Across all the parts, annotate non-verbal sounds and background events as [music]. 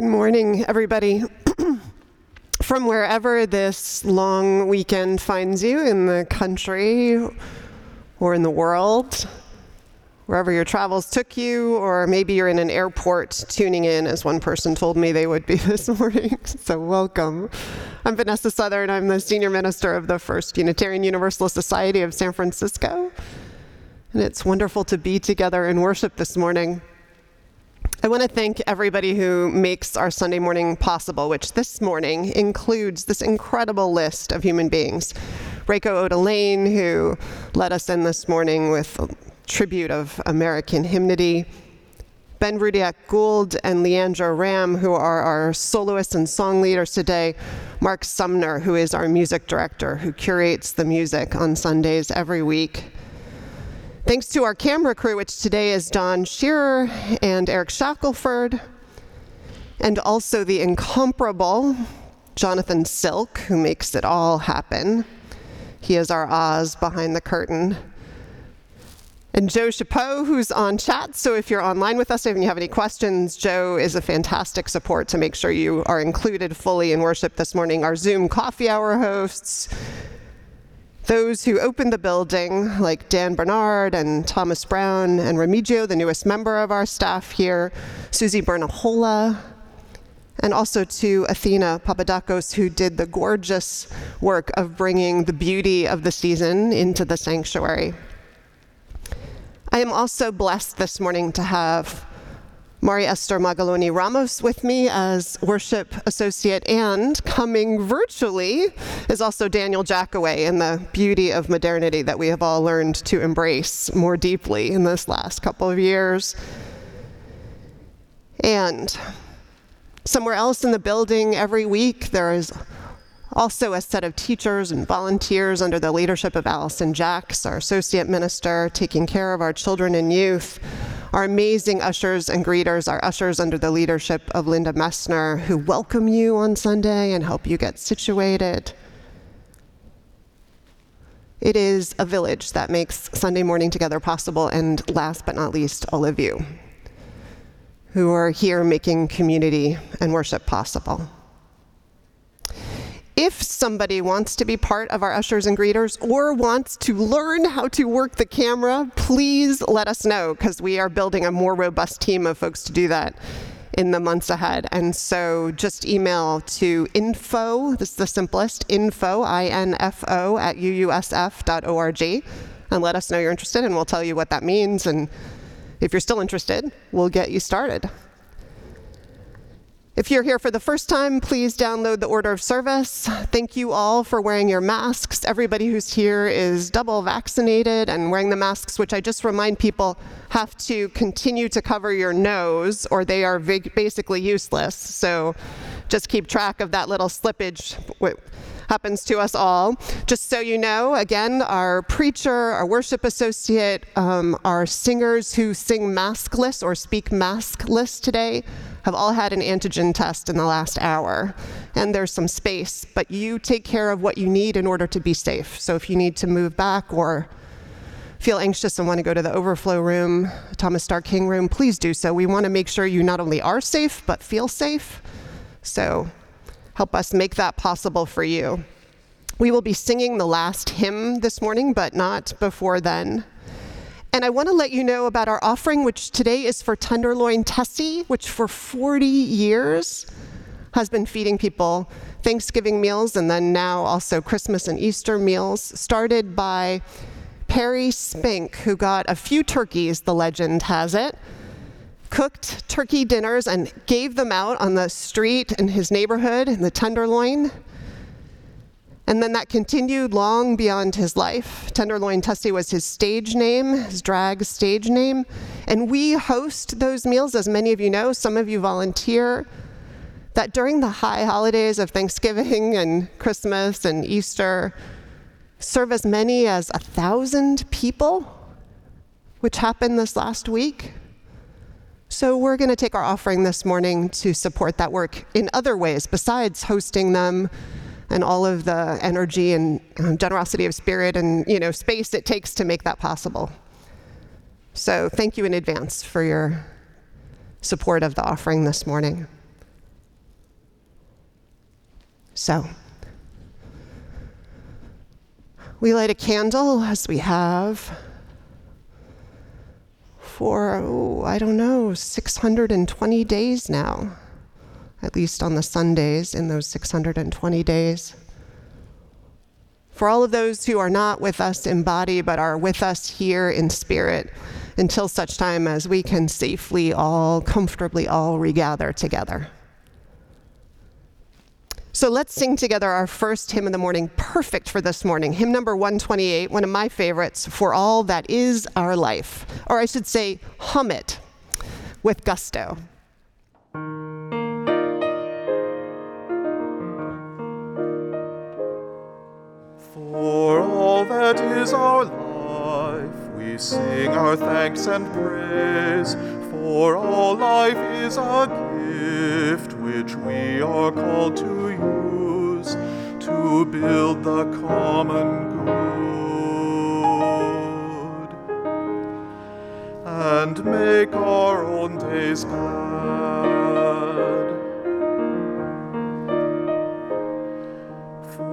Good morning, everybody. [clears throat] From wherever this long weekend finds you in the country or in the world, wherever your travels took you, or maybe you're in an airport tuning in, as one person told me they would be [laughs] this morning. [laughs] so, welcome. I'm Vanessa Southern. I'm the senior minister of the First Unitarian Universalist Society of San Francisco. And it's wonderful to be together in worship this morning. I want to thank everybody who makes our Sunday morning possible, which this morning includes this incredible list of human beings. Reiko Odelaine, who led us in this morning with a tribute of American hymnody. Ben Rudiak Gould and Leandra Ram, who are our soloists and song leaders today. Mark Sumner, who is our music director, who curates the music on Sundays every week. Thanks to our camera crew, which today is Don Shearer and Eric Shackelford, and also the incomparable Jonathan Silk, who makes it all happen. He is our Oz behind the curtain. And Joe Chapeau, who's on chat. So if you're online with us, and you have any questions, Joe is a fantastic support to make sure you are included fully in worship this morning. Our Zoom coffee hour hosts, those who opened the building, like Dan Bernard and Thomas Brown and Remigio, the newest member of our staff here, Susie Bernahola, and also to Athena Papadakos, who did the gorgeous work of bringing the beauty of the season into the sanctuary. I am also blessed this morning to have Mari Esther Magaloni Ramos with me as worship associate, and coming virtually is also Daniel Jackaway in the beauty of modernity that we have all learned to embrace more deeply in this last couple of years. And somewhere else in the building every week, there is also a set of teachers and volunteers under the leadership of Allison Jacks, our associate minister, taking care of our children and youth our amazing ushers and greeters, our ushers under the leadership of Linda Messner, who welcome you on Sunday and help you get situated. It is a village that makes Sunday morning together possible, and last but not least, all of you who are here making community and worship possible. If somebody wants to be part of our ushers and greeters or wants to learn how to work the camera, please let us know because we are building a more robust team of folks to do that in the months ahead. And so just email to info, this is the simplest, info, I-N-F-O, at uusf.org, and let us know you're interested, and we'll tell you what that means. And if you're still interested, we'll get you started. If you're here for the first time, please download the order of service. Thank you all for wearing your masks. Everybody who's here is double vaccinated and wearing the masks, which I just remind people have to continue to cover your nose or they are basically useless. So just keep track of that little slippage happens to us all. Just so you know, again, our preacher, our worship associate, um, our singers who sing maskless or speak maskless today have all had an antigen test in the last hour. And there's some space, but you take care of what you need in order to be safe. So if you need to move back or feel anxious and want to go to the overflow room, Thomas Starr King room, please do so. We want to make sure you not only are safe, but feel safe. So help us make that possible for you. We will be singing the last hymn this morning, but not before then. And I want to let you know about our offering, which today is for Tenderloin Tessie, which for 40 years has been feeding people Thanksgiving meals and then now also Christmas and Easter meals, started by Perry Spink, who got a few turkeys, the legend has it, cooked turkey dinners and gave them out on the street in his neighborhood in the Tenderloin. And then that continued long beyond his life. Tenderloin Tessie was his stage name, his drag stage name. And we host those meals, as many of you know, some of you volunteer, that during the high holidays of Thanksgiving [laughs] and Christmas and Easter, serve as many as a thousand people, which happened this last week. So, we're going to take our offering this morning to support that work in other ways besides hosting them and all of the energy and um, generosity of spirit and you know space it takes to make that possible. So thank you in advance for your support of the offering this morning. So, we light a candle as we have for, oh, I don't know, 620 days now, at least on the Sundays in those 620 days. For all of those who are not with us in body but are with us here in spirit, until such time as we can safely all, comfortably all regather together. So let's sing together our first hymn of the morning, perfect for this morning. Hymn number 128, one of my favorites, For All That Is Our Life. Or I should say, hum it with gusto. For all that is our life, we sing our thanks and praise. For all life is a gift which we are called to use to build the common good and make our own days glad.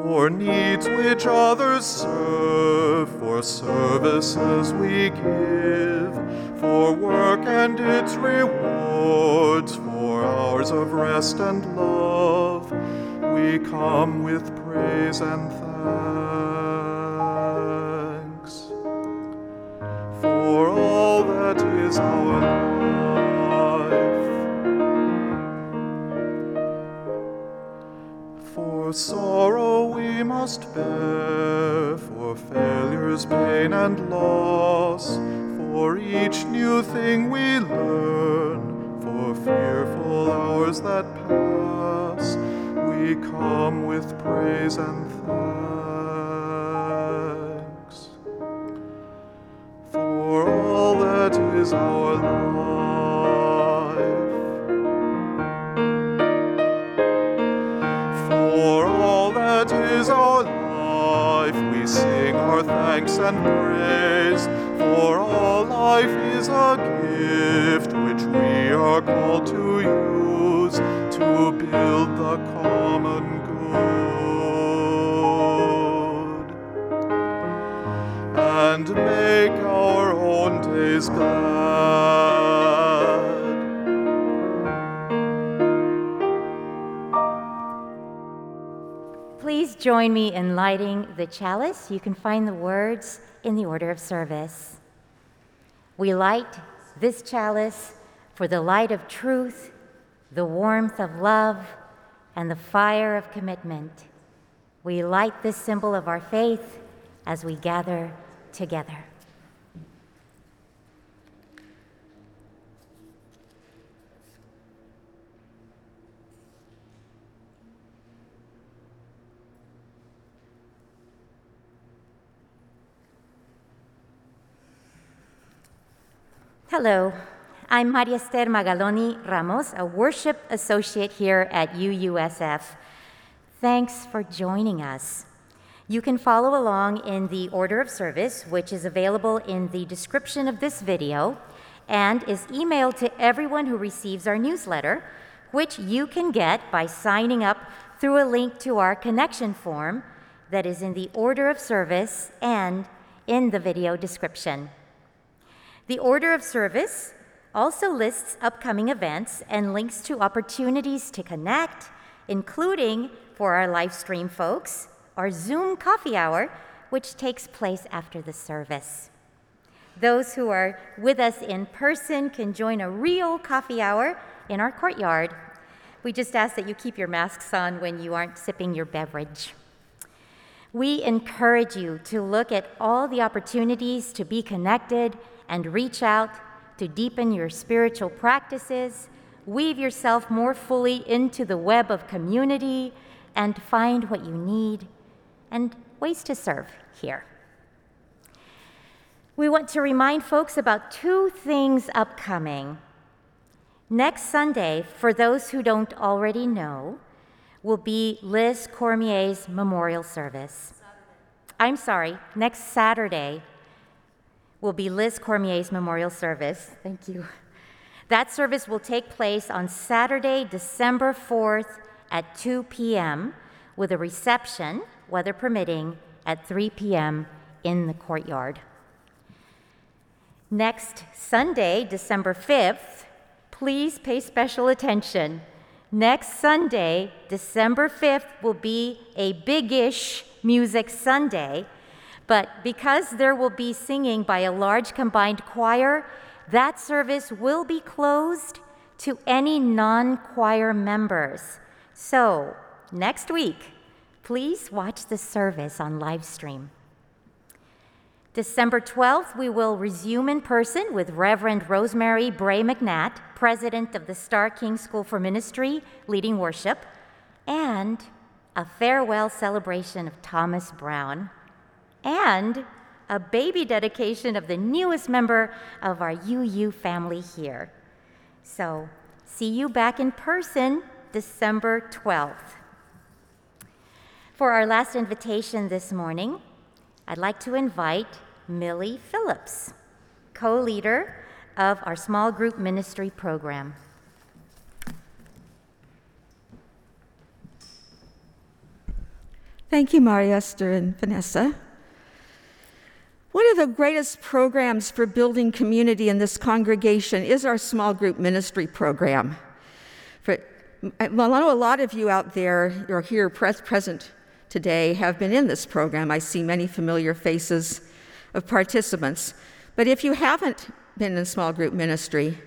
For needs which others serve, for services we give, for work and its rewards, for hours of rest and love, we come with praise and thanks. For all that is our life. For we must bear, for failures, pain, and loss, for each new thing we learn, for fearful hours that pass, we come with praise and thanks. For all that is our life. Thanks and praise. For all life is a gift which we are called to use to build the common good and make our own days glad. Join me in lighting the chalice. You can find the words in the order of service. We light this chalice for the light of truth, the warmth of love, and the fire of commitment. We light this symbol of our faith as we gather together. Hello, I'm Maria Esther Magaloni Ramos, a worship associate here at UUSF. Thanks for joining us. You can follow along in the order of service, which is available in the description of this video and is emailed to everyone who receives our newsletter, which you can get by signing up through a link to our connection form that is in the order of service and in the video description. The order of service also lists upcoming events and links to opportunities to connect, including for our live stream folks, our Zoom coffee hour, which takes place after the service. Those who are with us in person can join a real coffee hour in our courtyard. We just ask that you keep your masks on when you aren't sipping your beverage. We encourage you to look at all the opportunities to be connected and reach out to deepen your spiritual practices, weave yourself more fully into the web of community, and find what you need and ways to serve here. We want to remind folks about two things upcoming. Next Sunday, for those who don't already know, will be Liz Cormier's memorial service. I'm sorry, next Saturday will be Liz Cormier's memorial service. Thank you. That service will take place on Saturday, December 4th at 2 p.m., with a reception, weather permitting, at 3 p.m. in the courtyard. Next Sunday, December 5th, please pay special attention. Next Sunday, December 5th, will be a big-ish music Sunday, but because there will be singing by a large combined choir, that service will be closed to any non choir members. So, next week, please watch the service on live stream. December 12th, we will resume in person with Reverend Rosemary Bray McNatt, president of the Starr King School for Ministry, leading worship, and a farewell celebration of Thomas Brown, and a baby dedication of the newest member of our UU family here. So, see you back in person December 12th. For our last invitation this morning, I'd like to invite Millie Phillips, co leader of our small group ministry program. Thank you, Maria Esther and Vanessa. One of the greatest programs for building community in this congregation is our small group ministry program. For, well, I know a lot of you out there, you're here pres- present today, have been in this program. I see many familiar faces of participants. But if you haven't been in small group ministry,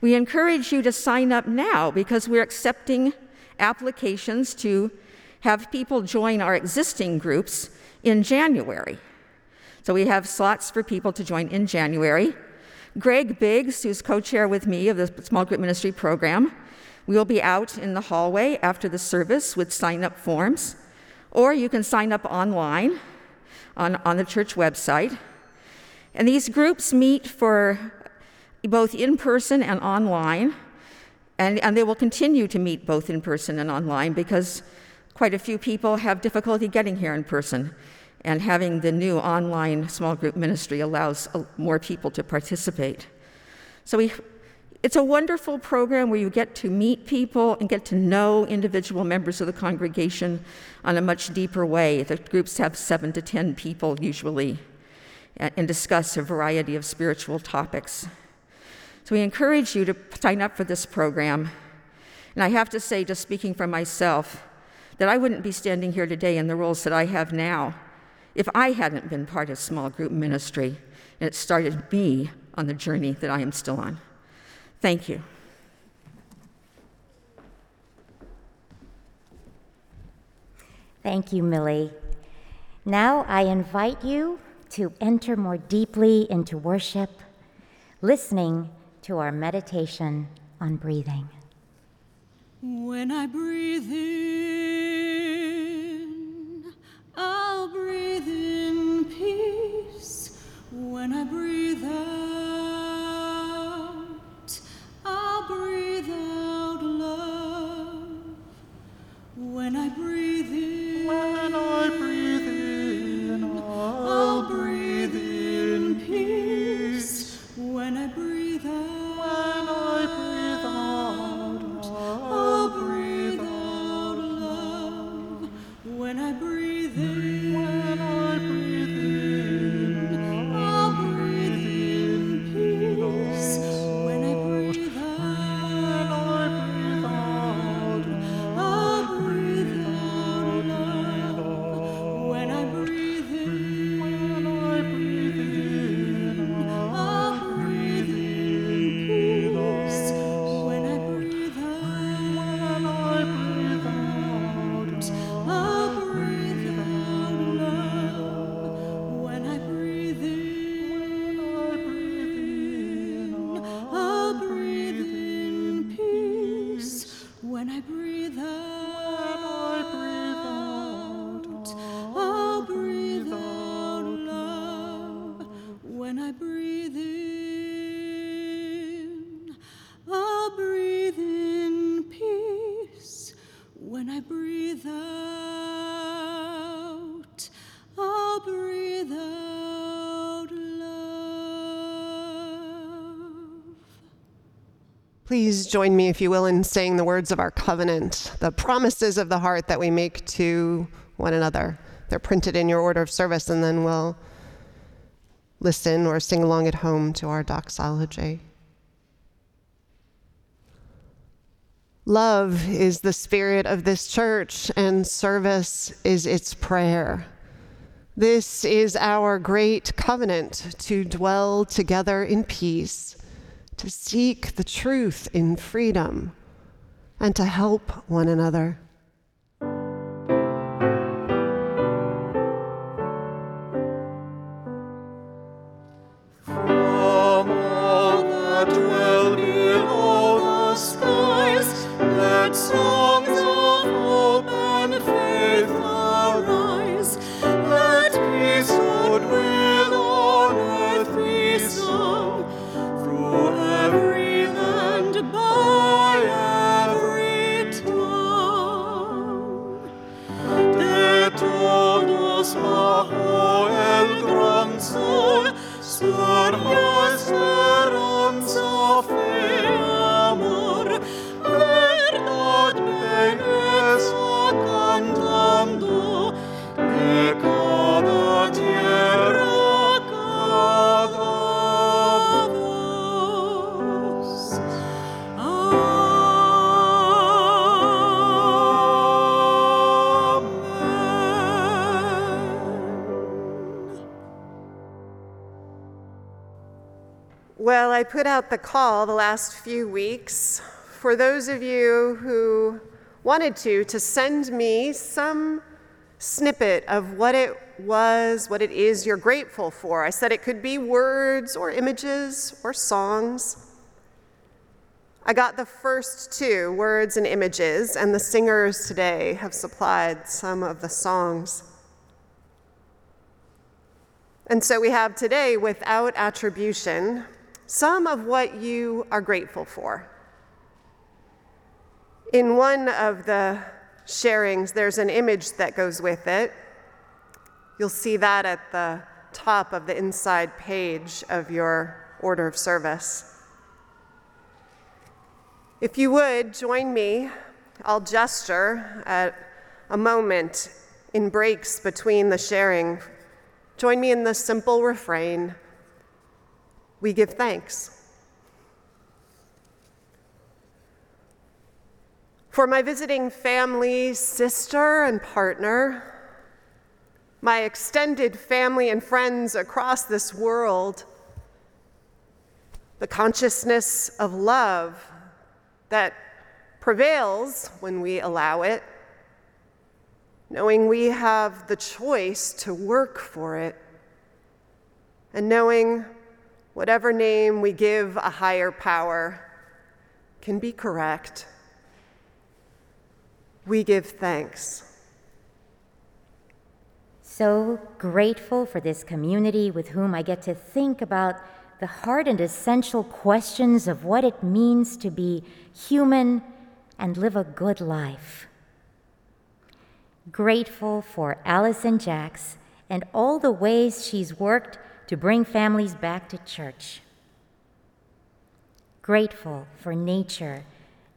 we encourage you to sign up now because we're accepting applications to have people join our existing groups in January. So we have slots for people to join in January. Greg Biggs, who's co chair with me of the small group ministry program, will be out in the hallway after the service with sign up forms, or you can sign up online on, on the church website. And these groups meet for both in person and online, and, and they will continue to meet both in person and online because quite a few people have difficulty getting here in person. And having the new online small group ministry allows uh, more people to participate. So we, it's a wonderful program where you get to meet people and get to know individual members of the congregation on a much deeper way. The groups have seven to ten people usually and discuss a variety of spiritual topics. So we encourage you to sign up for this program. And I have to say, just speaking for myself, that I wouldn't be standing here today in the roles that I have now if I hadn't been part of small group ministry it started me on the journey that I am still on. Thank you. Thank you, Millie. Now I invite you to enter more deeply into worship, listening to our meditation on breathing. When I breathe in, I'll breathe in peace. When I breathe out, I'll breathe out love. When I breathe in, When I breathe Please join me, if you will, in saying the words of our covenant, the promises of the heart that we make to one another. They're printed in your order of service, and then we'll listen or sing along at home to our doxology. Love is the spirit of this church, and service is its prayer. This is our great covenant to dwell together in peace, to seek the truth in freedom, and to help one another. Well, I put out the call the last few weeks for those of you who wanted to to send me some snippet of what it was, what it is you're grateful for. I said it could be words or images or songs. I got the first two, words and images, and the singers today have supplied some of the songs. And so we have today, without attribution, some of what you are grateful for. In one of the sharings, there's an image that goes with it. You'll see that at the top of the inside page of your order of service. If you would join me, I'll gesture at a moment in breaks between the sharing. Join me in the simple refrain We give thanks. For my visiting family, sister, and partner, my extended family and friends across this world, the consciousness of love that prevails when we allow it, knowing we have the choice to work for it, and knowing whatever name we give a higher power can be correct. We give thanks. So grateful for this community with whom I get to think about the hard and essential questions of what it means to be human and live a good life. Grateful for Allison Jacks and all the ways she's worked to bring families back to church. Grateful for nature,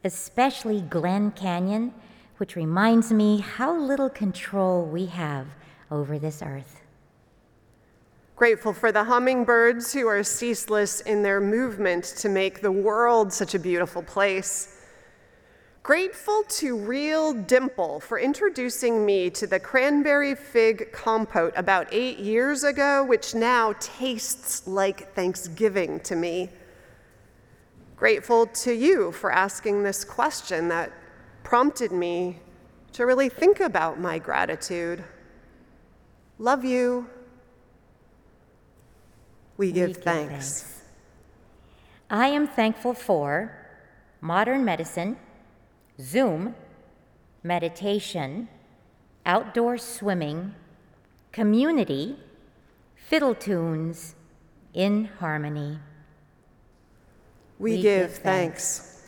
especially Glen Canyon, which reminds me how little control we have over this earth. Grateful for the hummingbirds who are ceaseless in their movement to make the world such a beautiful place. Grateful to Real Dimple for introducing me to the cranberry fig compote about eight years ago, which now tastes like Thanksgiving to me. Grateful to you for asking this question that prompted me to really think about my gratitude. Love you. We give We give thanks. I am thankful for modern medicine, Zoom, meditation, outdoor swimming, community, fiddle tunes, in harmony. We, We give give thanks.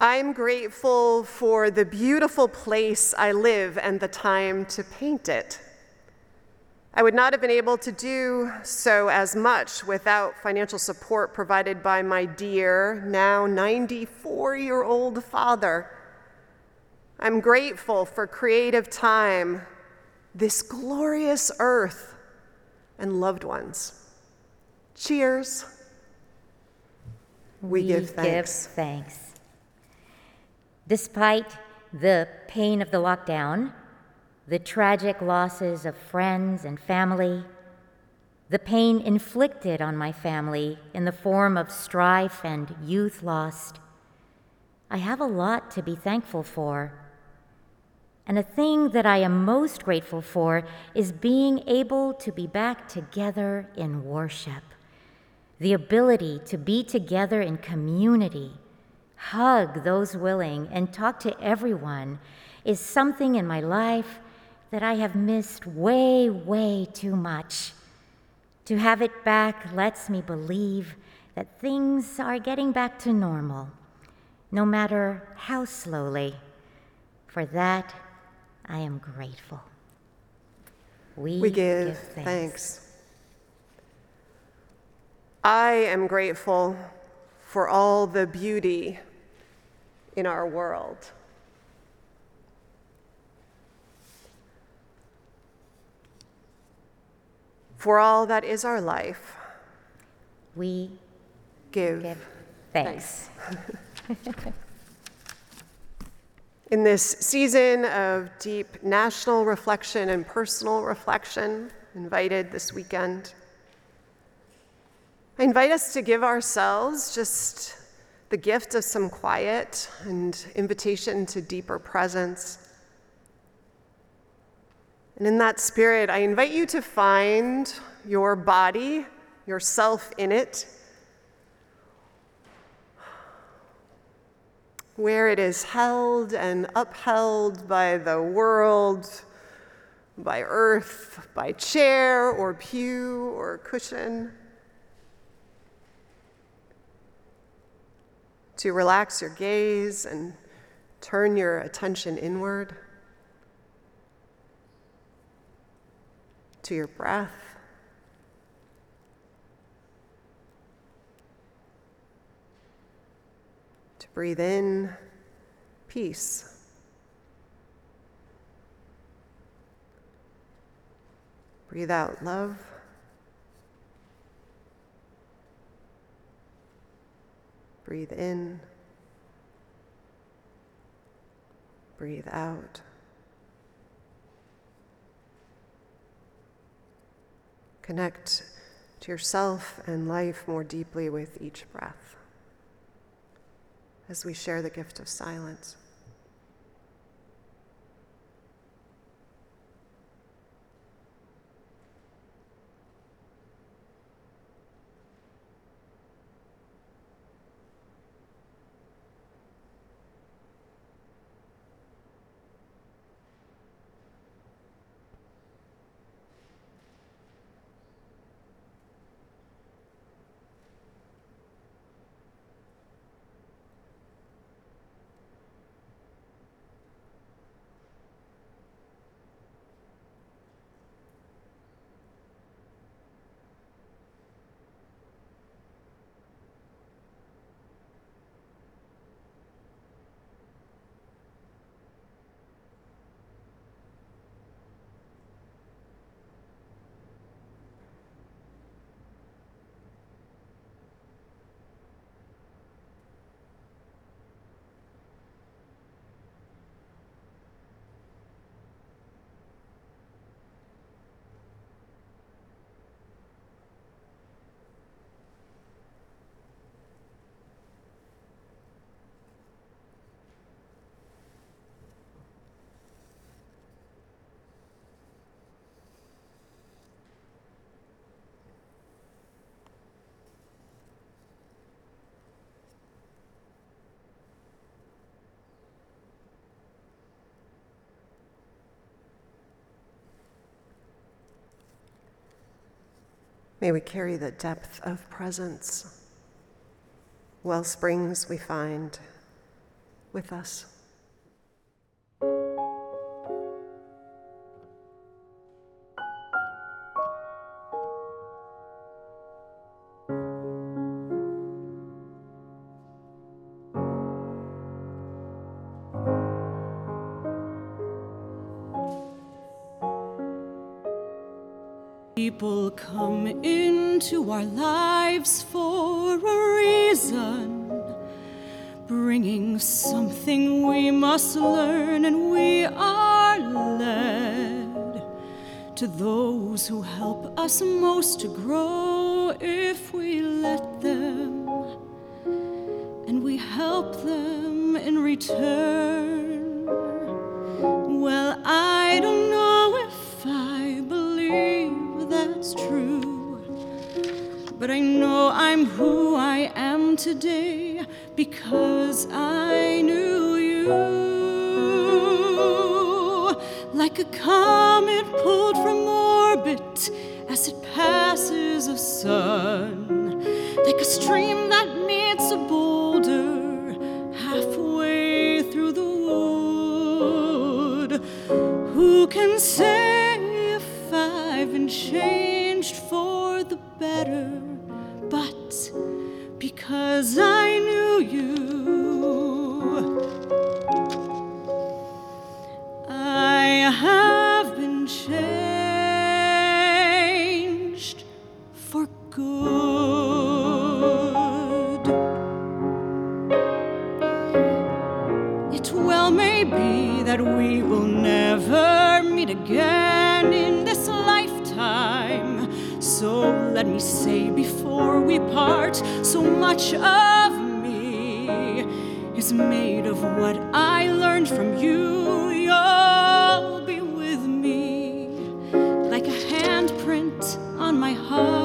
I'm grateful for the beautiful place I live and the time to paint it. I would not have been able to do so as much without financial support provided by my dear, now 94 year old father. I'm grateful for creative time, this glorious earth, and loved ones. Cheers. We, give thanks. Give thanks. Despite the pain of the lockdown, the tragic losses of friends and family, the pain inflicted on my family in the form of strife and youth lost, I have a lot to be thankful for. And a thing that I am most grateful for is being able to be back together in worship. The ability to be together in community, hug those willing, and talk to everyone is something in my life that I have missed way, way too much. To have it back lets me believe that things are getting back to normal, no matter how slowly. For that, I am grateful. We, We give thanks. I am grateful for all the beauty in our world. For all that is our life, We give. give thanks. [laughs] In this season of deep national reflection and personal reflection, invited this weekend, I invite us to give ourselves just the gift of some quiet and invitation to deeper presence. And in that spirit, I invite you to find your body, yourself in it, where it is held and upheld by the world, by earth, by chair or pew or cushion. To relax your gaze and turn your attention inward to your breath. To breathe in peace. Breathe out love. Breathe in. Breathe out. Connect to yourself and life more deeply with each breath as we share the gift of silence. May we carry the depth of presence, well springs we find with us. Lives for a reason, bringing something we must learn, and we are led to those who help us most to grow So let me say before we part, so much of me is made of what I learned from you. You'll be with me like a handprint on my heart.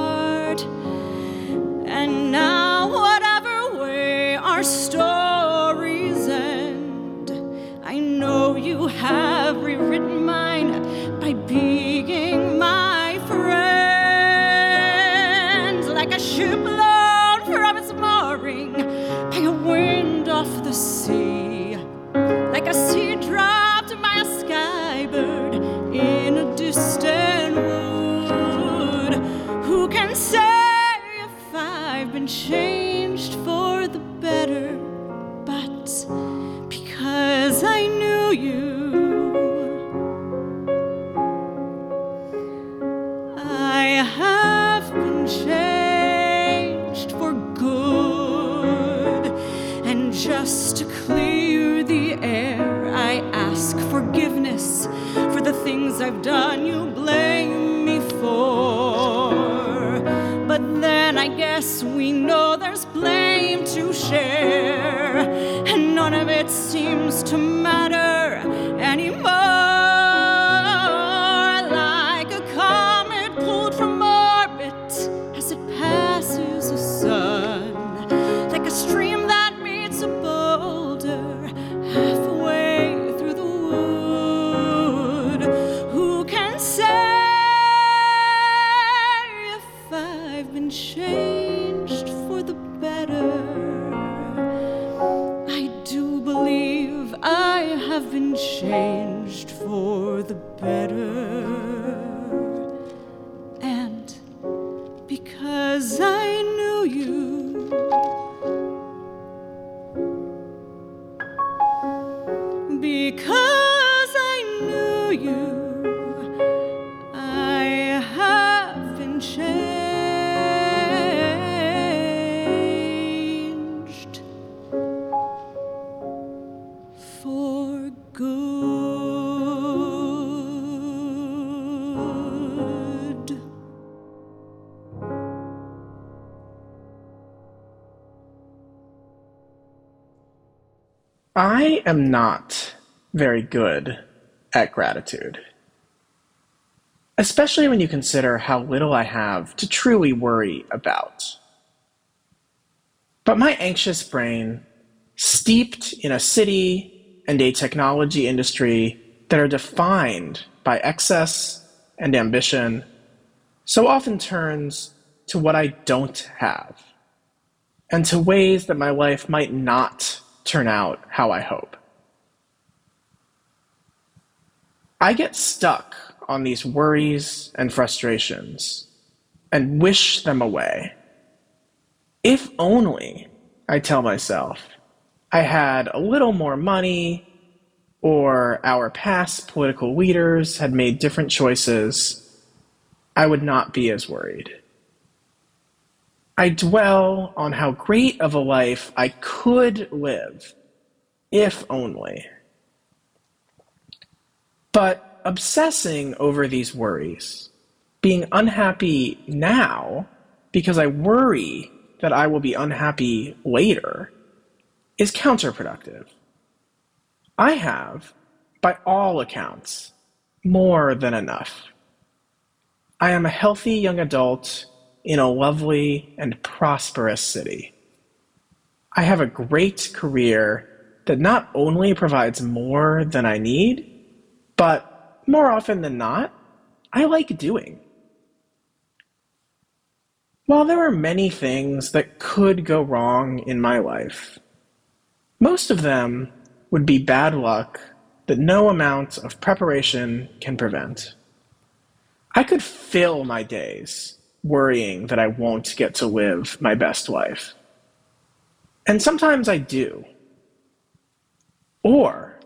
I am not very good at gratitude. Especially when you consider how little I have to truly worry about. But my anxious brain, steeped in a city and a technology industry that are defined by excess and ambition, so often turns to what I don't have and to ways that my life might not turn out how I hope. I get stuck on these worries and frustrations and wish them away. If only, I tell myself, I had a little more money or our past political leaders had made different choices, I would not be as worried. I dwell on how great of a life I could live, if only. But obsessing over these worries, being unhappy now because I worry that I will be unhappy later, is counterproductive. I have, by all accounts, more than enough. I am a healthy young adult in a lovely and prosperous city. I have a great career that not only provides more than I need, but more often than not, I like doing. While there are many things that could go wrong in my life, most of them would be bad luck that no amount of preparation can prevent. I could fill my days worrying that I won't get to live my best life. And sometimes I do. Or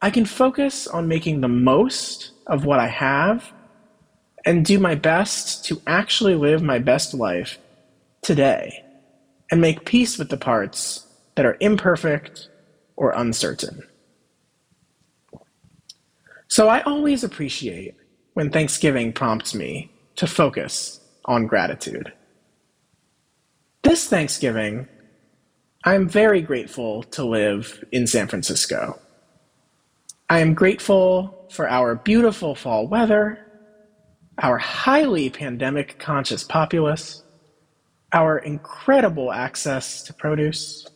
I can focus on making the most of what I have and do my best to actually live my best life today and make peace with the parts that are imperfect or uncertain. So I always appreciate when Thanksgiving prompts me to focus on gratitude. This Thanksgiving, I'm very grateful to live in San Francisco. I am grateful for our beautiful fall weather, our highly pandemic conscious populace, our incredible access to produce,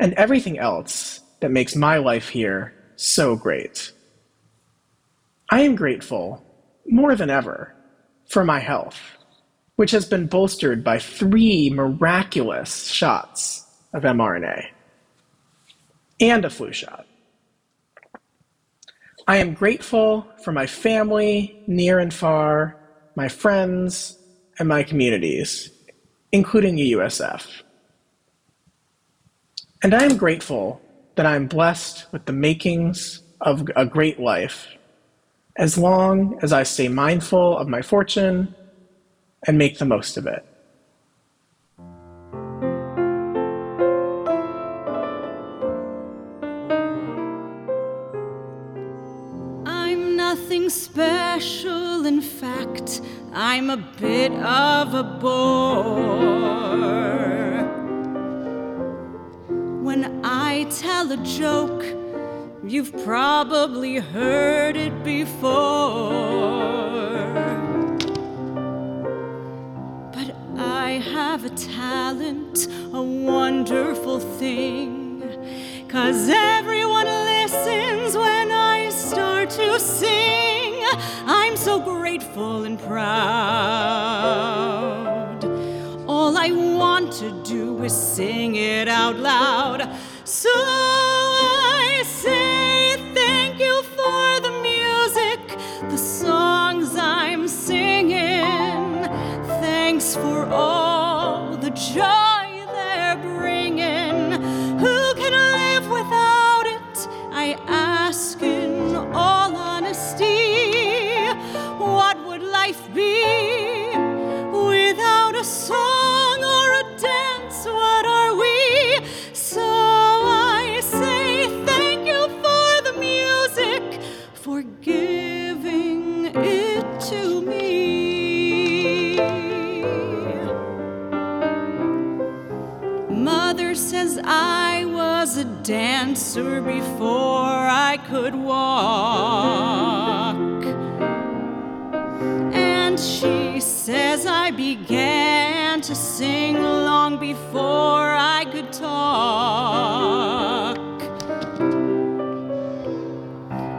and everything else that makes my life here so great. I am grateful, more than ever, for my health which has been bolstered by three miraculous shots of mRNA and a flu shot. I am grateful for my family, near and far, my friends, and my communities, including UUSF. And I am grateful that I am blessed with the makings of a great life as long as I stay mindful of my fortune and make the most of it. I'm nothing special, in fact, I'm a bit of a bore. When I tell a joke, you've probably heard it before. Have a talent, a wonderful thing. Cause everyone listens when I start to sing. I'm so grateful and proud. All I want to do is sing it out loud. So I say Thanks for all the joy they're bringing. Who can live without it? I ask in all honesty. What would life be a dancer before I could walk. And she says I began to sing long before I could talk.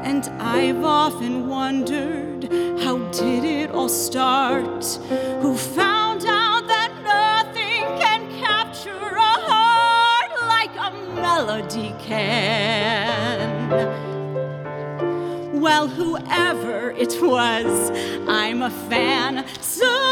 And I've often wondered how did it all start? Can. Well, whoever it was, I'm a fan. So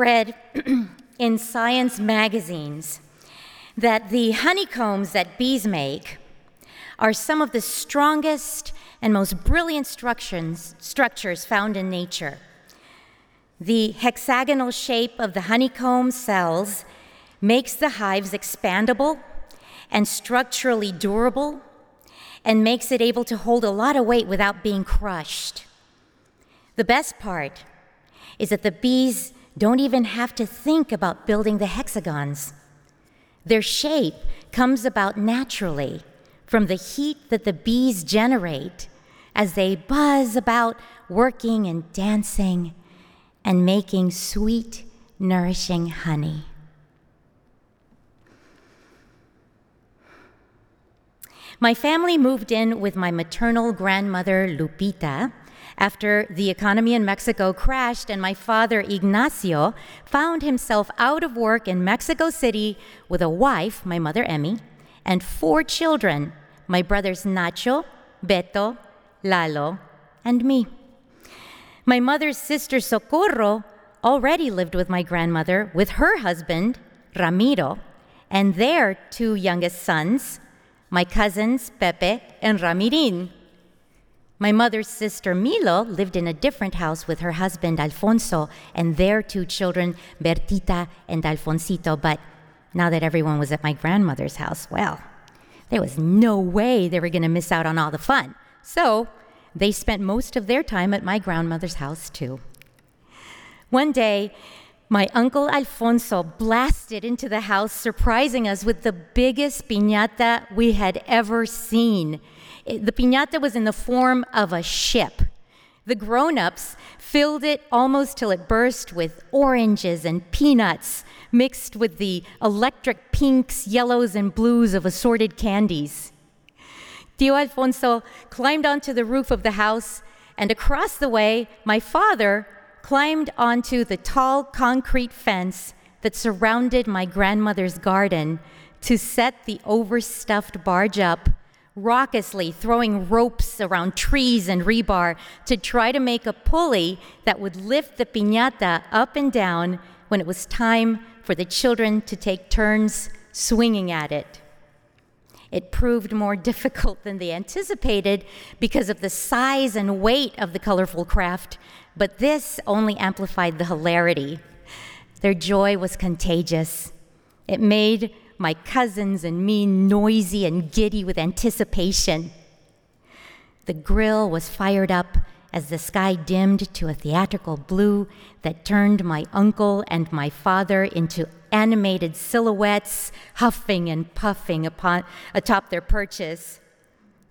read [clears throat] in science magazines that the honeycombs that bees make are some of the strongest and most brilliant structures, found in nature. The hexagonal shape of the honeycomb cells makes the hives expandable and structurally durable and makes it able to hold a lot of weight without being crushed. The best part is that the bees don't even have to think about building the hexagons. Their shape comes about naturally from the heat that the bees generate as they buzz about working and dancing and making sweet, nourishing honey. My family moved in with my maternal grandmother, Lupita, after the economy in Mexico crashed and my father, Ignacio, found himself out of work in Mexico City with a wife, my mother, Emmy, and four children my brothers, Nacho, Beto, Lalo, and me. My mother's sister, Socorro, already lived with my grandmother with her husband, Ramiro, and their two youngest sons, my cousins, Pepe and Ramirin. My mother's sister Milo lived in a different house with her husband Alfonso and their two children, Bertita and Alfonsito. But now that everyone was at my grandmother's house, well, there was no way they were going to miss out on all the fun. So they spent most of their time at my grandmother's house, too. One day, my uncle Alfonso blasted into the house, surprising us with the biggest piñata we had ever seen. The piñata was in the form of a ship. The grown ups filled it almost till it burst with oranges and peanuts mixed with the electric pinks, yellows, and blues of assorted candies. Tio Alfonso climbed onto the roof of the house, and across the way, my father climbed onto the tall concrete fence that surrounded my grandmother's garden to set the overstuffed barge up, raucously throwing ropes around trees and rebar to try to make a pulley that would lift the piñata up and down when it was time for the children to take turns swinging at it. It proved more [laughs] difficult than they anticipated because of the size and weight of the colorful craft, but this only amplified the hilarity. Their joy was contagious. It made my cousins and me noisy and giddy with anticipation. The grill was fired up as the sky dimmed to a theatrical blue that turned my uncle and my father into animated silhouettes, huffing and puffing upon, atop their perches.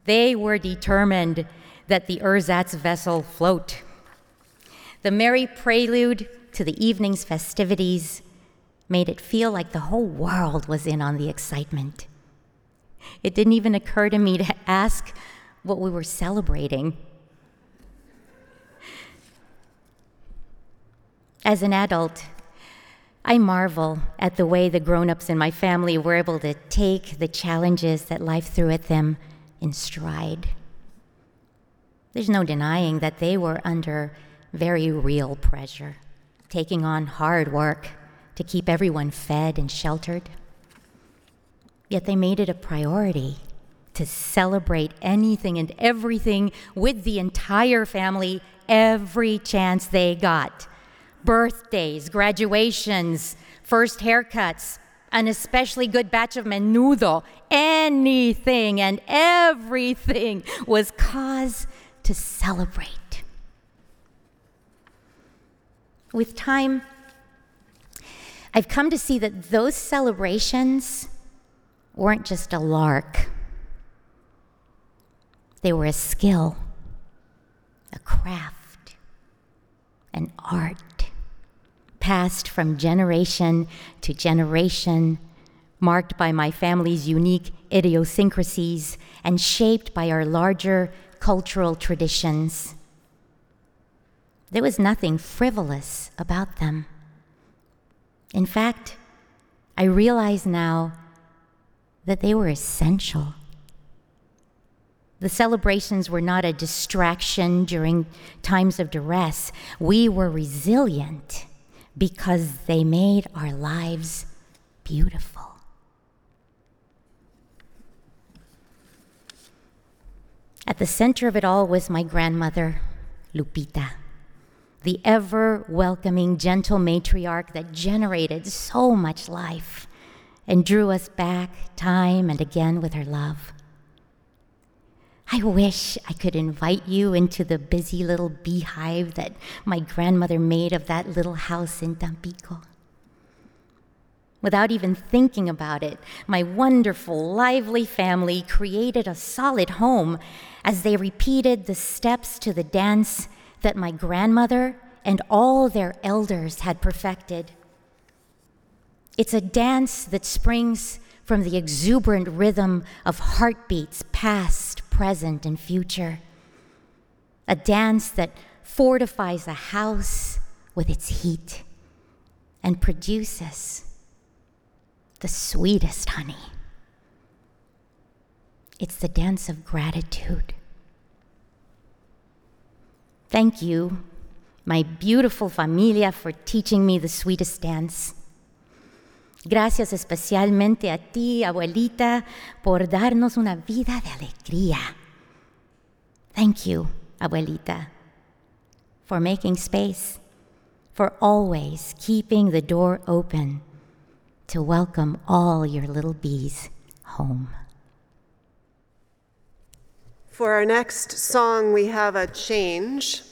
They were determined that the ersatz vessel float. The merry prelude to the evening's festivities made it feel like the whole world was in on the excitement. It didn't even occur to me to ask what we were celebrating. As an adult, I marvel at the way the grown ups in my family were able to take the challenges that life threw at them in stride. There's no denying that they were under very real pressure, taking on hard work to keep everyone fed and sheltered. Yet they made it a priority to celebrate anything and everything with the entire family every chance they got birthdays, graduations, first haircuts, an especially good batch of menudo. Anything and everything was cause to celebrate. With time, I've come to see that those celebrations weren't just a lark, they were a skill, a craft, an art passed from generation to generation, marked by my family's unique idiosyncrasies and shaped by our larger cultural traditions. There was nothing frivolous about them. In fact, I realize now that they were essential. The celebrations were not a distraction during times of duress. We were resilient because they made our lives beautiful. At the center of it all was my grandmother, Lupita the ever welcoming, gentle matriarch that generated so much life and drew us back time and again with her love. I wish I could invite you into the busy little beehive that my grandmother made of that little house in Tampico. Without even thinking about it, my wonderful, lively family created a solid home as they repeated the steps to the dance that my grandmother and all their elders had perfected. It's a dance that springs from the exuberant rhythm of heartbeats past, present, and future. A dance that fortifies a house with its heat and produces the sweetest honey. It's the dance of gratitude. Thank you, my beautiful familia, for teaching me the sweetest dance. Gracias especialmente a ti, abuelita, por darnos una vida de alegría. Thank you, abuelita, for making space, for always keeping the door open to welcome all your little bees home. For our next song, we have a change.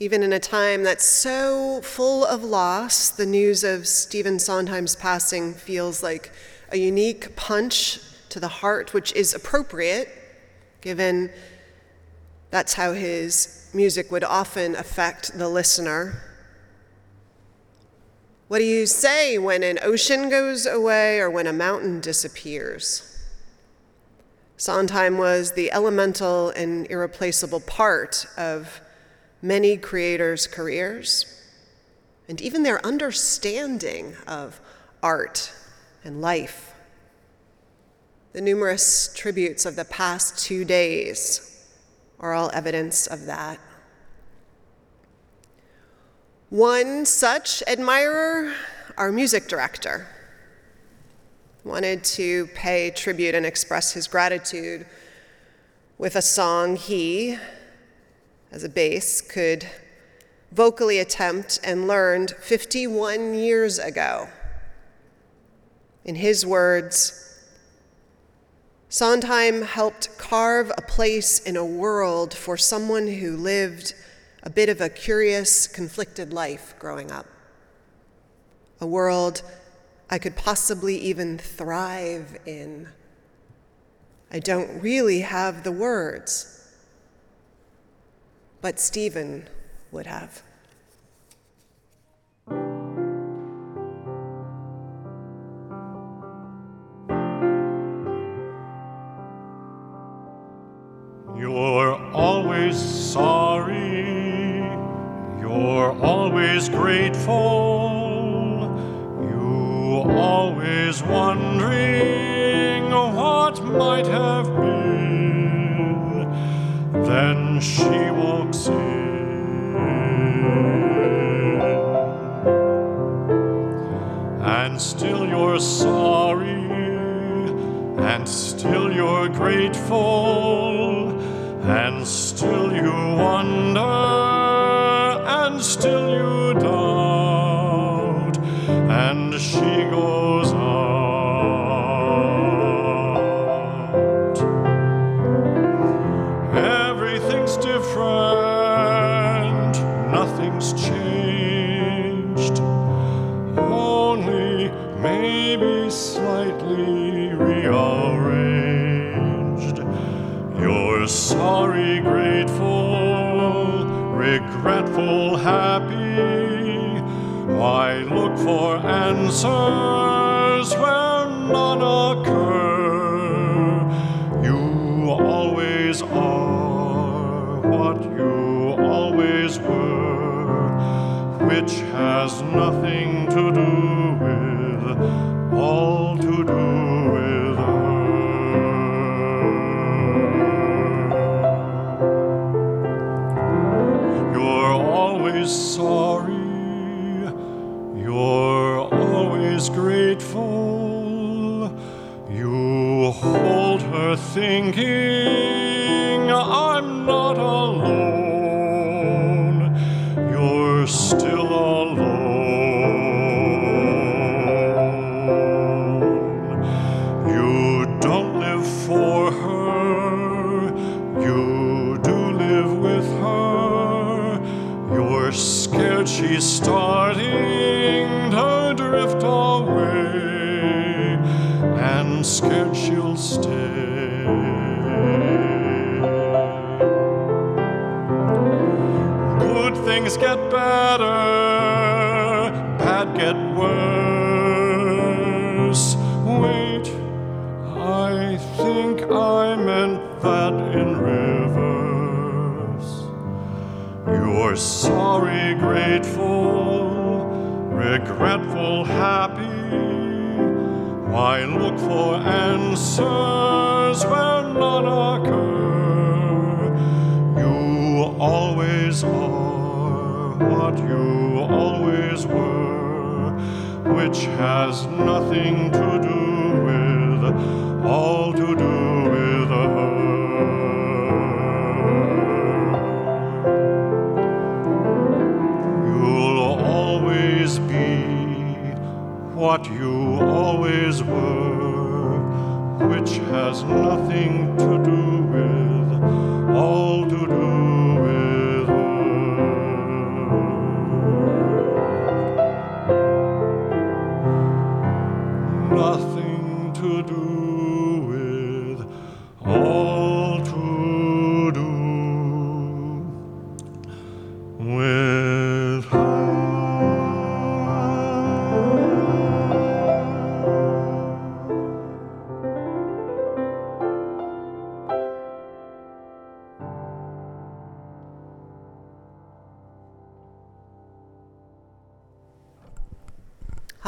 Even in a time that's so full of loss, the news of Stephen Sondheim's passing feels like a unique punch to the heart, which is appropriate, given that's how his music would often affect the listener. What do you say when an ocean goes away or when a mountain disappears? Sondheim was the elemental and irreplaceable part of many creators' careers and even their understanding of art and life. The numerous tributes of the past two days are all evidence of that. One such admirer, our music director wanted to pay tribute and express his gratitude with a song he, as a bass, could vocally attempt and learned 51 years ago. In his words, Sondheim helped carve a place in a world for someone who lived a bit of a curious, conflicted life growing up. A world I could possibly even thrive in. I don't really have the words, but Stephen would have. Always are what you always were, which has nothing to do with, all to do with her. You're always sorry, you're always grateful. You hold her thinking, answers where none occur? You always are what you always were, which has nothing to do with, all to do with her. You'll always be what you always were, has nothing to do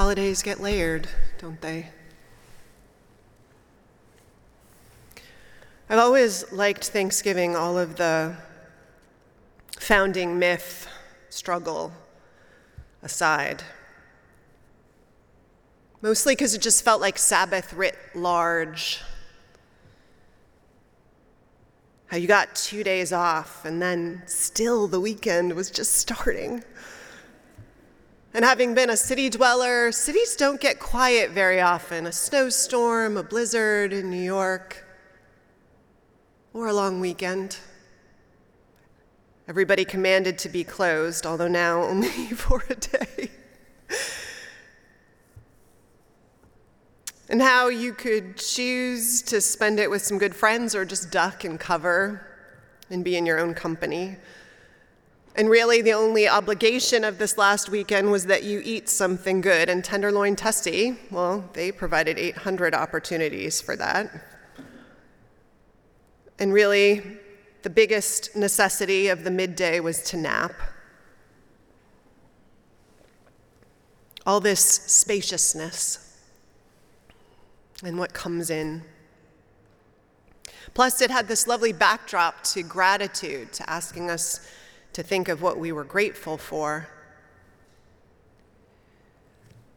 Holidays get layered, don't they? I've always liked Thanksgiving, all of the founding myth, struggle aside. Mostly because it just felt like Sabbath writ large. How you got two days off, and then still the weekend was just starting. And having been a city dweller, cities don't get quiet very often. A snowstorm, a blizzard in New York, or a long weekend. Everybody commanded to be closed, although now [laughs] only for a day. and how you could choose to spend it with some good friends or just duck and cover and be in your own company. And really, the only obligation of this last weekend was that you eat something good. And Tenderloin Tessie, well, they provided 800 opportunities for that. And really, the biggest necessity of the midday was to nap. All this spaciousness and what comes in. Plus, it had this lovely backdrop to gratitude, to asking us to think of what we were grateful for.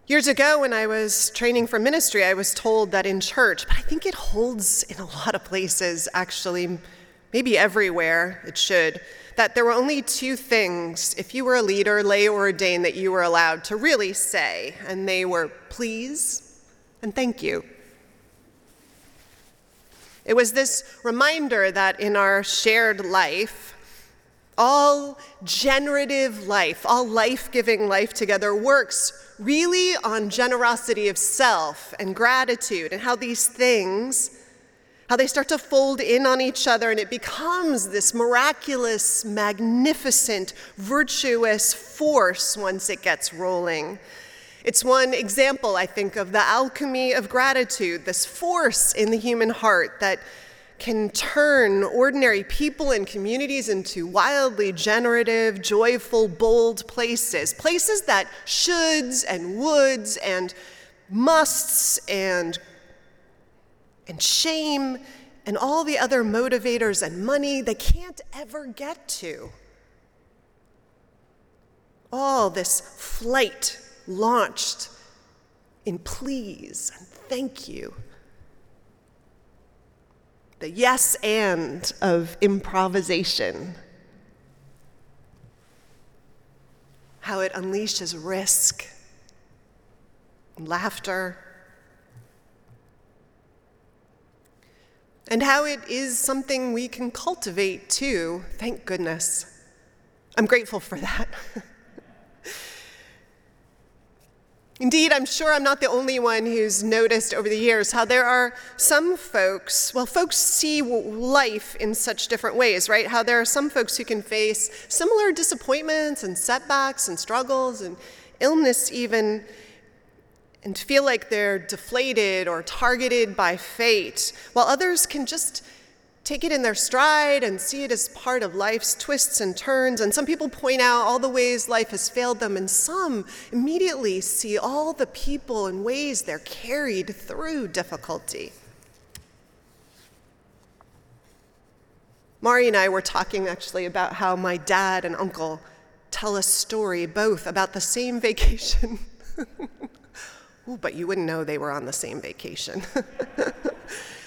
Years ago, when I was training for ministry, I was told that in church, but I think it holds in a lot of places, actually, maybe everywhere, it should, that there were only two things, if you were a leader, lay or ordained, that you were allowed to really say, and they were please and thank you. It was this reminder that in our shared life, all generative life, all life giving life together works really on generosity of self and gratitude, and how these things, how they start to fold in on each other, and it becomes this miraculous, magnificent, virtuous force once it gets rolling. It's one example, I think, of the alchemy of gratitude, this force in the human heart that can turn ordinary people and communities into wildly generative, joyful, bold places. Places that shoulds and woulds and musts and, and shame and all the other motivators and money they can't ever get to. All this flight launched in please and thank you. The yes and of improvisation. How it unleashes risk, laughter, and how it is something we can cultivate too, thank goodness. I'm grateful for that. [laughs] Indeed, I'm sure I'm not the only one who's noticed over the years how there are some folks, well, folks see life in such different ways, right? How there are some folks who can face similar disappointments and setbacks and struggles and illness, even, and feel like they're deflated or targeted by fate, while others can just take it in their stride and see it as part of life's twists and turns. And some people point out all the ways life has failed them, and some immediately see all the people and ways they're carried through difficulty. Mari and I were talking actually about how my dad and uncle tell a story both about the same vacation. [laughs] Ooh, but you wouldn't know they were on the same vacation. [laughs]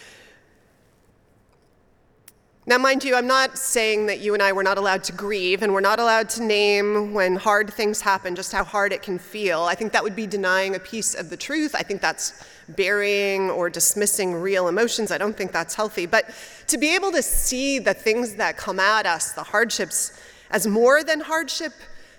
Now, mind you, I'm not saying that you and I were not allowed to grieve and we're not allowed to name when hard things happen just how hard it can feel. I think that would be denying a piece of the truth. I think that's burying or dismissing real emotions. I don't think that's healthy. But to be able to see the things that come at us, the hardships, as more than hardship,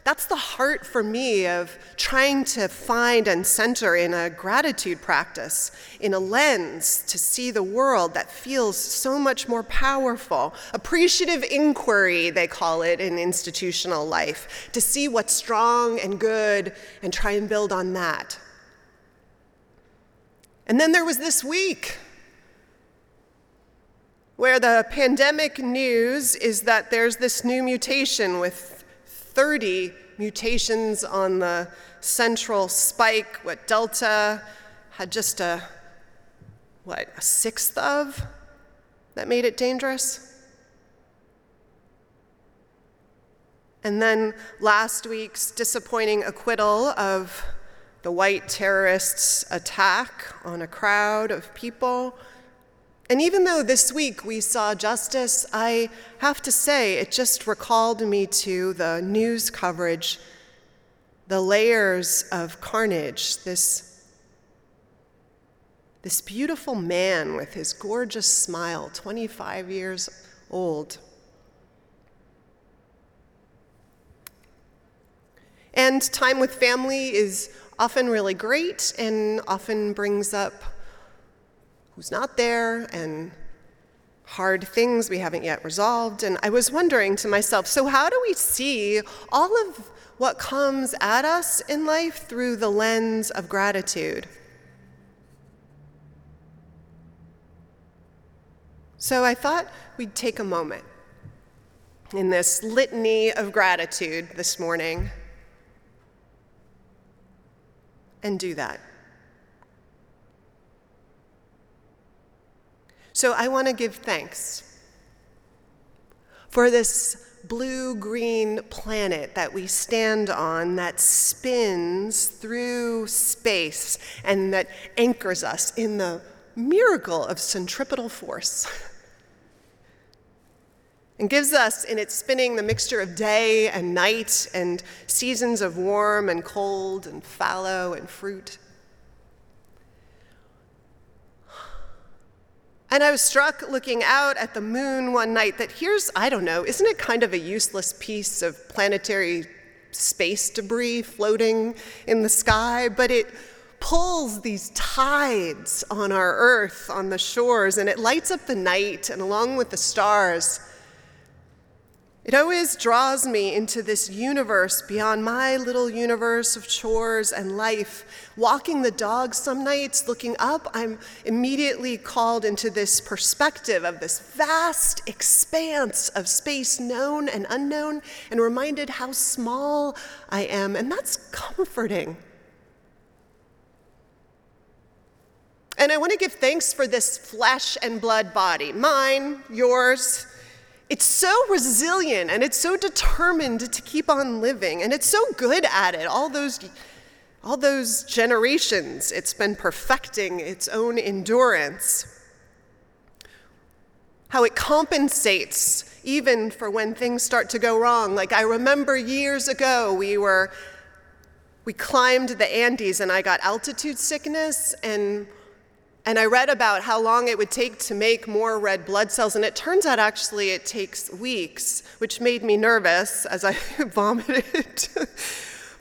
that's the heart for me of trying to find and center in a gratitude practice, in a lens to see the world that feels so much more powerful. Appreciative inquiry, they call it in institutional life, to see what's strong and good and try and build on that. And then there was this week where the pandemic news is that there's this new mutation with 30 mutations on the central spike, what Delta had just a, what, a sixth of that made it dangerous? And then last week's disappointing acquittal of the white terrorists' attack on a crowd of people and even though this week we saw justice, I have to say it just recalled me to the news coverage, the layers of carnage, this, this beautiful man with his gorgeous smile, 25 years old. And time with family is often really great and often brings up who's not there and hard things we haven't yet resolved. And I was wondering to myself so, how do we see all of what comes at us in life through the lens of gratitude? So I thought we'd take a moment in this litany of gratitude this morning and do that. So I want to give thanks for this blue green planet that we stand on that spins through space and that anchors us in the miracle of centripetal force. [laughs] and gives us in its spinning the mixture of day and night and seasons of warm and cold and fallow and fruit. And I was struck looking out at the moon one night that here's, I don't know, isn't it kind of a useless piece of planetary space debris floating in the sky? But it pulls these tides on our earth, on the shores, and it lights up the night, and along with the stars, it always draws me into this universe beyond my little universe of chores and life. Walking the dog some nights, looking up, I'm immediately called into this perspective of this vast expanse of space, known and unknown, and reminded how small I am. And that's comforting. And I want to give thanks for this flesh and blood body mine, yours it's so resilient and it's so determined to keep on living and it's so good at it. All those all those generations it's been perfecting its own endurance. How it compensates even for when things start to go wrong. Like i remember years ago we were we climbed the andes and i got altitude sickness and and I read about how long it would take to make more red blood cells, and it turns out actually it takes weeks, which made me nervous as I [laughs] vomited.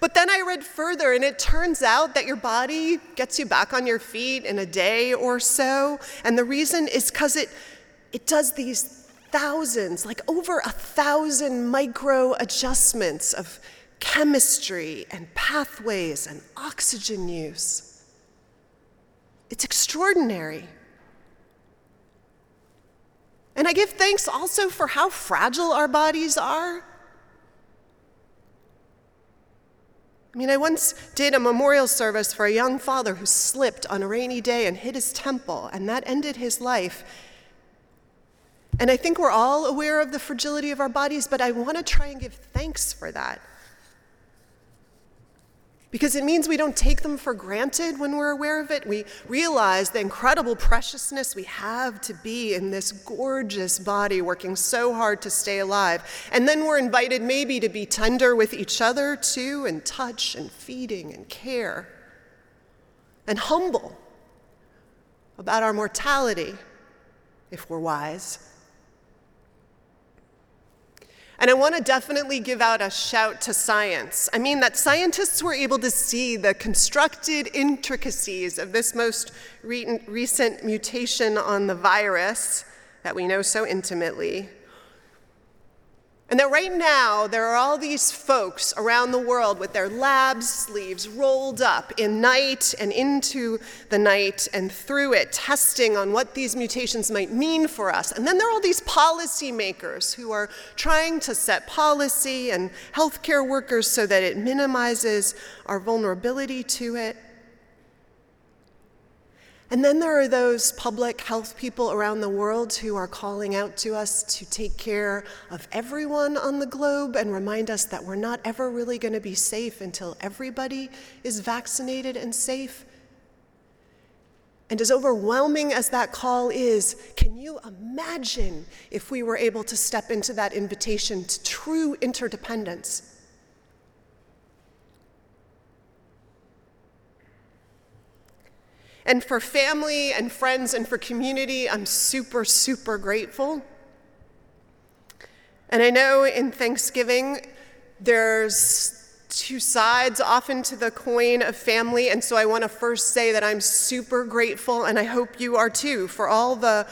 but then I read further, and it turns out that your body gets you back on your feet in a day or so. And the reason is because it, it does these thousands, like over a thousand micro adjustments of chemistry and pathways and oxygen use. It's extraordinary. And I give thanks also for how fragile our bodies are. I mean, I once did a memorial service for a young father who slipped on a rainy day and hit his temple, and that ended his life. And I think we're all aware of the fragility of our bodies, but I want to try and give thanks for that because it means we don't take them for granted when we're aware of it. We realize the incredible preciousness we have to be in this gorgeous body working so hard to stay alive. And then we're invited maybe to be tender with each other too, and touch and feeding and care, and humble about our mortality if we're wise. And I want to definitely give out a shout to science. I mean, that scientists were able to see the constructed intricacies of this most re- recent mutation on the virus that we know so intimately. And that right now, there are all these folks around the world with their lab sleeves rolled up in night and into the night and through it, testing on what these mutations might mean for us. And then there are all these policymakers who are trying to set policy and healthcare workers so that it minimizes our vulnerability to it. And then there are those public health people around the world who are calling out to us to take care of everyone on the globe and remind us that we're not ever really going to be safe until everybody is vaccinated and safe. And as overwhelming as that call is, can you imagine if we were able to step into that invitation to true interdependence? And for family and friends and for community, I'm super, super grateful. And I know in Thanksgiving, there's two sides often to the coin of family, and so I want to first say that I'm super grateful, and I hope you are too, for all the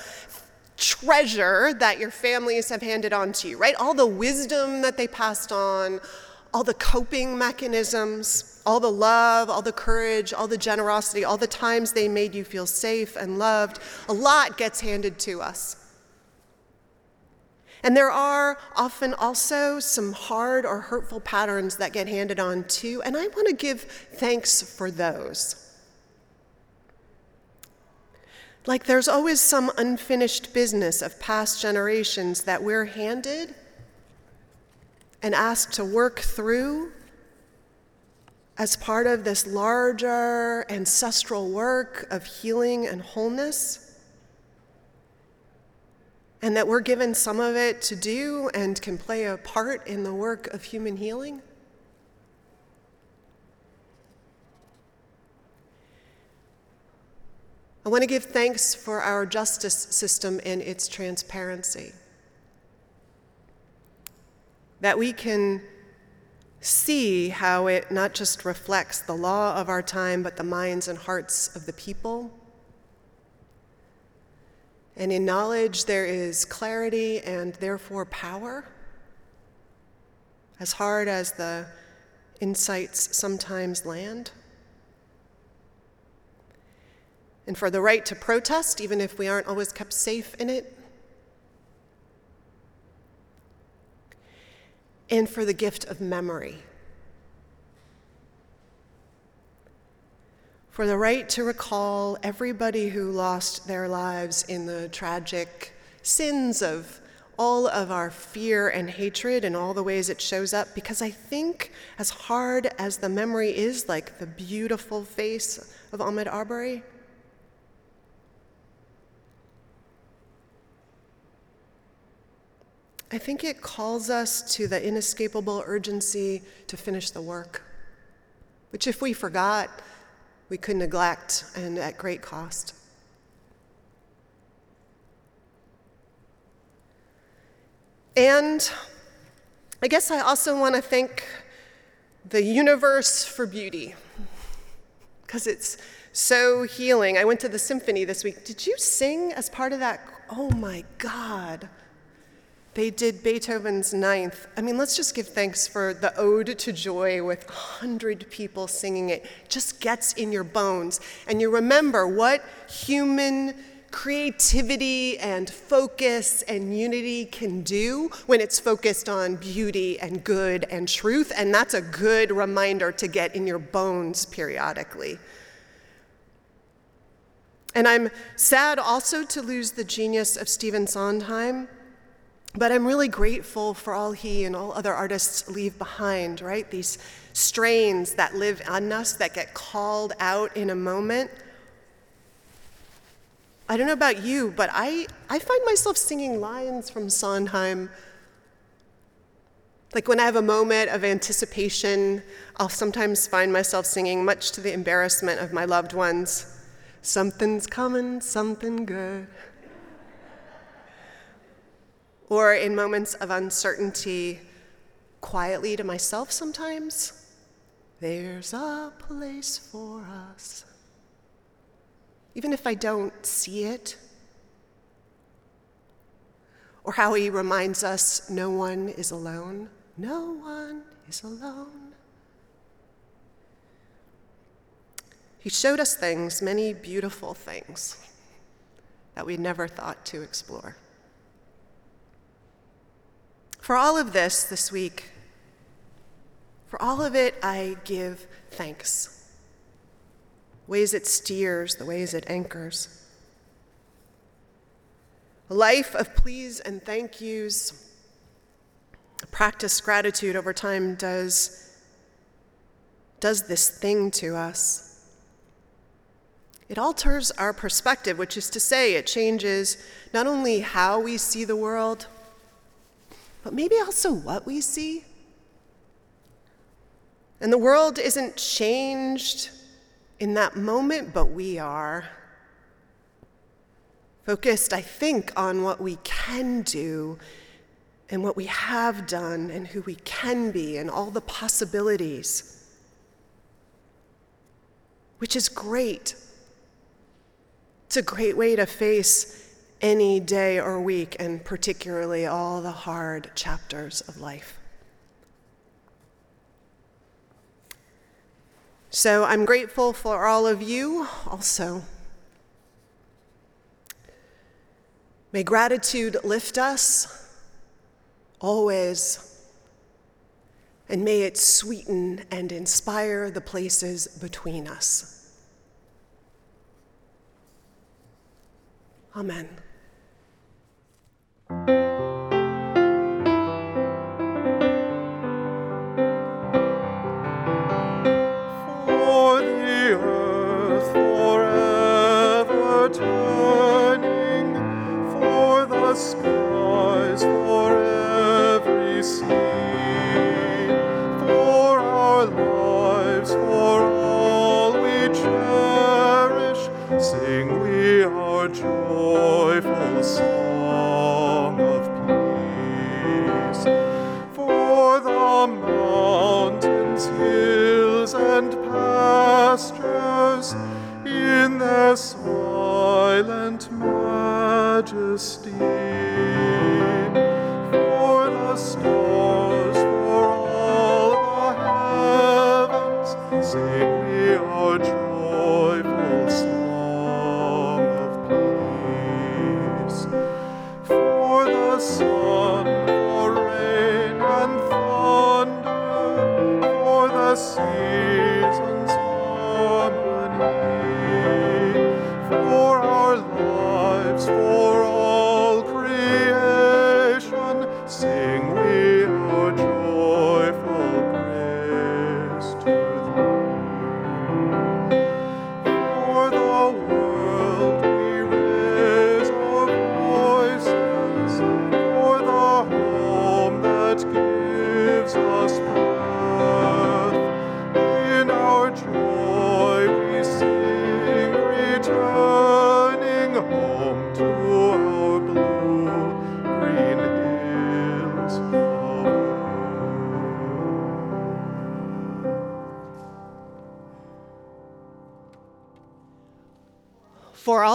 treasure that your families have handed on to you, right? All the wisdom that they passed on, all the coping mechanisms, all the love, all the courage, all the generosity, all the times they made you feel safe and loved. A lot gets handed to us. And there are often also some hard or hurtful patterns that get handed on too, and I want to give thanks for those. Like there's always some unfinished business of past generations that we're handed and asked to work through as part of this larger ancestral work of healing and wholeness and that we're given some of it to do and can play a part in the work of human healing? I want to give thanks for our justice system and its transparency. That we can see how it not just reflects the law of our time, but the minds and hearts of the people and in knowledge, there is clarity and therefore power. As hard as the insights sometimes land. And for the right to protest, even if we aren't always kept safe in it. And for the gift of memory. for the right to recall everybody who lost their lives in the tragic sins of all of our fear and hatred and all the ways it shows up, because I think, as hard as the memory is, like the beautiful face of Ahmaud Arbery, I think it calls us to the inescapable urgency to finish the work, which, if we forgot, we could neglect and at great cost. And I guess I also want to thank the universe for beauty because it's so healing. I went to the symphony this week. Did you sing as part of that? Oh my God. They did Beethoven's Ninth. I mean, let's just give thanks for the Ode to Joy with 100 people singing it. Just gets in your bones. And you remember what human creativity and focus and unity can do when it's focused on beauty and good and truth. And that's a good reminder to get in your bones periodically. And I'm sad also to lose the genius of Stephen Sondheim. But I'm really grateful for all he and all other artists leave behind, right? These strains that live on us, that get called out in a moment. I don't know about you, but I, I find myself singing lines from Sondheim. Like when I have a moment of anticipation, I'll sometimes find myself singing, much to the embarrassment of my loved ones Something's coming, something good or in moments of uncertainty, quietly to myself sometimes, there's a place for us. Even if I don't see it, or how he reminds us no one is alone. No one is alone. He showed us things, many beautiful things, that we never thought to explore. For all of this this week, for all of it, I give thanks. Ways it steers, the ways it anchors. A life of please and thank yous, practice gratitude over time does, does this thing to us. It alters our perspective, which is to say, it changes not only how we see the world, but maybe also what we see. And the world isn't changed in that moment, but we are. Focused, I think, on what we can do and what we have done and who we can be and all the possibilities, which is great. It's a great way to face any day or week, and particularly all the hard chapters of life. So I'm grateful for all of you also. May gratitude lift us always, and may it sweeten and inspire the places between us. Amen. For their silent majesty. For the stars, for all the heavens, sing we our joyful song of peace. For the sun, for rain and thunder, for the seasons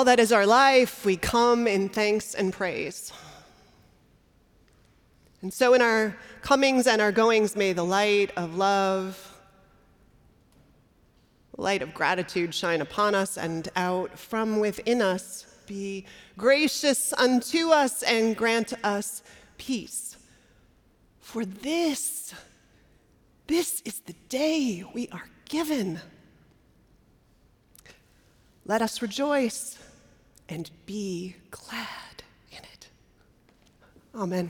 that is our life, we come in thanks and praise. And so, in our comings and our goings, may the light of love, the light of gratitude shine upon us and out from within us. Be gracious unto us and grant us peace. For this, this is the day we are given. Let us rejoice and be glad in it. Amen.